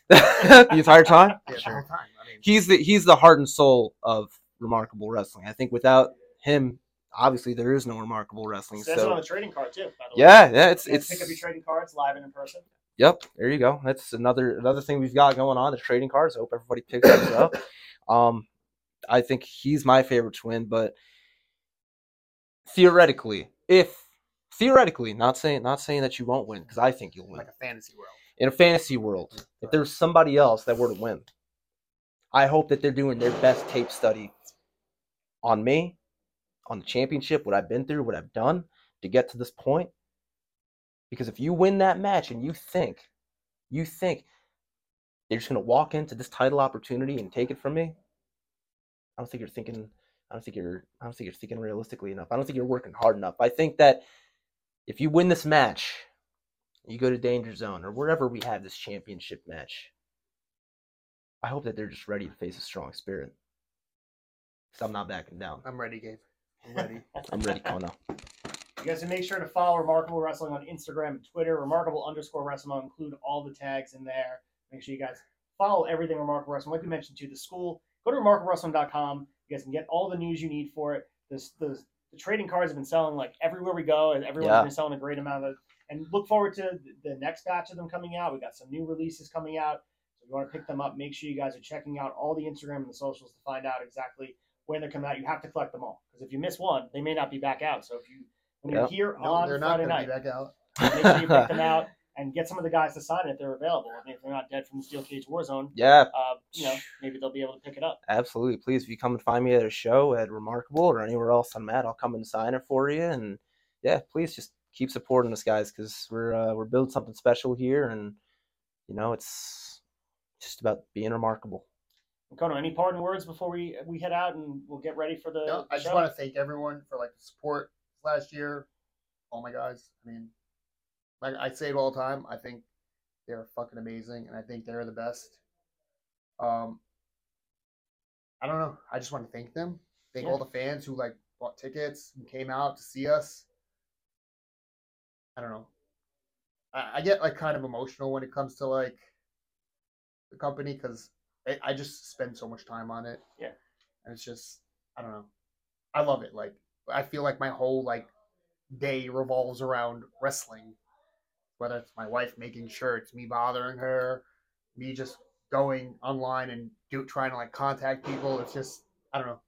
[SPEAKER 2] Look at me.
[SPEAKER 3] the entire time.
[SPEAKER 2] Yeah, the
[SPEAKER 3] Sure.
[SPEAKER 2] whole time. I mean,
[SPEAKER 3] He's the he's the heart and soul of remarkable wrestling. I think without him, obviously there is no remarkable wrestling.
[SPEAKER 1] Says it on
[SPEAKER 3] So
[SPEAKER 1] the trading card too. By the way.
[SPEAKER 3] yeah, yeah, it's it's
[SPEAKER 1] pick up your trading cards live and in person.
[SPEAKER 3] Yep, there you go. That's another another thing we've got going on. The trading cards. I hope everybody picks those up. Um, I think he's my favorite to win, but theoretically, if theoretically, not saying not saying that you won't win, because I think you'll win
[SPEAKER 2] like a fantasy world.
[SPEAKER 3] in a fantasy world. If there's somebody else that were to win, I hope that they're doing their best tape study on me, on the championship, what I've been through, what I've done to get to this point. Because if you win that match and you think, you think they're just gonna walk into this title opportunity and take it from me, I don't think you're thinking. I don't think you're. I don't think you're thinking realistically enough. I don't think you're working hard enough. I think that if you win this match, you go to Danger Zone or wherever we have this championship match. I hope that they're just ready to face a strong spirit. Because I'm not backing down.
[SPEAKER 2] I'm ready, Gabe. I'm ready.
[SPEAKER 3] I'm ready, Cono.
[SPEAKER 1] You guys can make sure to follow Remarkable Wrestling on Instagram and Twitter. Remarkable underscore wrestling. I'll include all the tags in there. Make sure you guys follow everything Remarkable Wrestling. Like we mentioned to the school, go to remarkablewrestling.com. You guys can get all the news you need for it. This the, the trading cards have been selling like everywhere we go, and everyone's
[SPEAKER 3] Yeah.
[SPEAKER 1] been selling a great amount of it. And look forward to the next batch of them coming out. We got some new releases coming out. So if you want to pick them up, make sure you guys are checking out all the Instagram and the socials to find out exactly when they're coming out. You have to collect them all because if you miss one, they may not be back out. So if you when you're here
[SPEAKER 2] No,
[SPEAKER 1] on
[SPEAKER 2] they're not
[SPEAKER 1] Friday
[SPEAKER 2] going to
[SPEAKER 1] night,
[SPEAKER 2] be back out.
[SPEAKER 1] make sure you pick them out and get some of the guys to sign it if they're available. I mean, if they're not dead from the Steel Cage Warzone,
[SPEAKER 3] Yeah,
[SPEAKER 1] uh, you know, maybe they'll be able to pick it up.
[SPEAKER 3] absolutely. Please, if you come and find me at a show at Remarkable or anywhere else I'm at, I'll come and sign it for you. And yeah, please just keep supporting us, guys, because we're uh, we're building something special here, and you know, it's just about being remarkable.
[SPEAKER 1] Cono, any parting words before we we head out and we'll get ready for the,
[SPEAKER 2] No, I just
[SPEAKER 1] show?
[SPEAKER 2] want to thank everyone for like the support last year. All my guys. I mean, like I say it all the time. I think they're fucking amazing, and I think they're the best. Um, I don't know. I just want to thank them. Thank
[SPEAKER 1] Yeah.
[SPEAKER 2] all the fans who like bought tickets and came out to see us. I don't know. I, I get like kind of emotional when it comes to like the company because I, I just spend so much time on it.
[SPEAKER 1] Yeah.
[SPEAKER 2] and it's just I don't know. I love it. Like I feel like my whole like day revolves around wrestling. Whether it's my wife making shirts, me bothering her, me just going online and do trying to like contact people. It's just I don't know.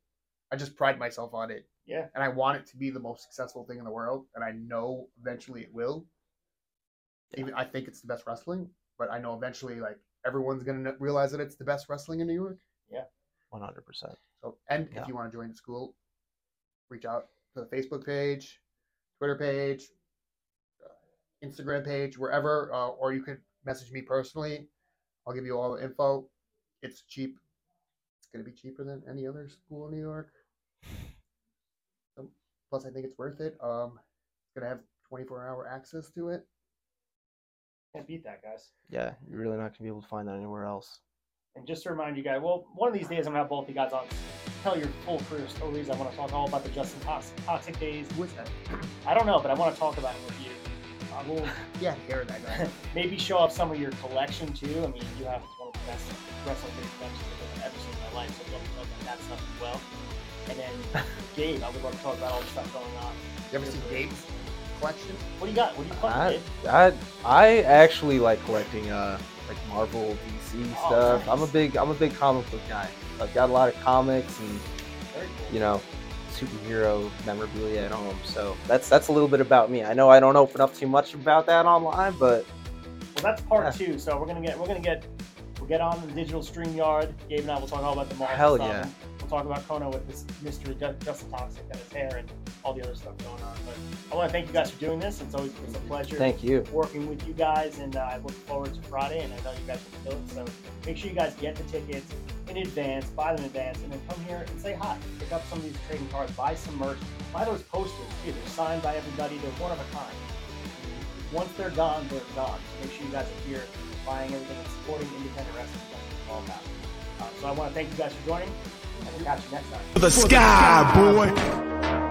[SPEAKER 2] I just pride myself on it.
[SPEAKER 1] Yeah.
[SPEAKER 2] And I want it to be the most successful thing in the world, and I know eventually it will. Even I think it's the best wrestling, but I know eventually like everyone's gonna realize that it's the best wrestling in New York.
[SPEAKER 3] Yeah, One hundred percent.
[SPEAKER 2] So, and
[SPEAKER 3] Yeah.
[SPEAKER 2] if you want to join the school, reach out to the Facebook page, Twitter page, uh, Instagram page, wherever, uh, or you could message me personally. I'll give you all the info. It's cheap. It's gonna be cheaper than any other school in New York. Plus, I think it's worth it. Um, it's gonna have 24 hour access to it.
[SPEAKER 1] Can't beat that, guys.
[SPEAKER 3] Yeah, you're really not gonna be able to find that anywhere else.
[SPEAKER 1] And just to remind you guys, well, one of these days I'm gonna have both of you guys on. Tell your full career stories. I want to talk all about the Justin Tox- Toxic days.
[SPEAKER 2] Who is that?
[SPEAKER 1] I don't know, but I want to talk about it with you. I will
[SPEAKER 2] Yeah, hair that guy.
[SPEAKER 1] maybe show off some of your collection too. I mean, you have one of the best wrestling video collections I've ever seen in my life, so I'd love to talk about that stuff as well. And then Gabe, I would love to talk about all the stuff going on.
[SPEAKER 2] You ever seen Gabe's collection?
[SPEAKER 1] What do you got? What do you collect,
[SPEAKER 3] I, I I actually like collecting uh like Marvel, DC
[SPEAKER 1] Oh,
[SPEAKER 3] stuff. I'm a big I'm a big comic book guy. I've got a lot of comics and
[SPEAKER 1] cool.
[SPEAKER 3] you know superhero memorabilia at home. So that's that's a little bit about me. I know I don't open up too much about that online, but
[SPEAKER 1] Well, that's part
[SPEAKER 3] Yeah.
[SPEAKER 1] two. So we're gonna get we're gonna get we'll get on the digital stream yard. Gabe and I will talk all about the Marvel
[SPEAKER 3] Hell
[SPEAKER 1] stuff.
[SPEAKER 3] yeah.
[SPEAKER 1] We'll talk about Cono with this mystery Ju- Justin Toxic and his hair and all the other stuff going on. But I want to thank you guys for doing this. It's always it's a pleasure
[SPEAKER 3] Thank you.
[SPEAKER 1] working with you guys, and uh, I look forward to Friday. And I know you guys will kill it. So make sure you guys get the tickets in advance, buy them in advance, and then come here and say hi. Pick up some of these trading cards, buy some merch, buy those posters too. They're signed by everybody. They're one of a kind. Once they're gone, they're gone. So make sure you guys are here buying everything and supporting independent wrestling. That's all about. Uh, so I want to thank you guys for joining, catch you next time.
[SPEAKER 4] the sky, boy.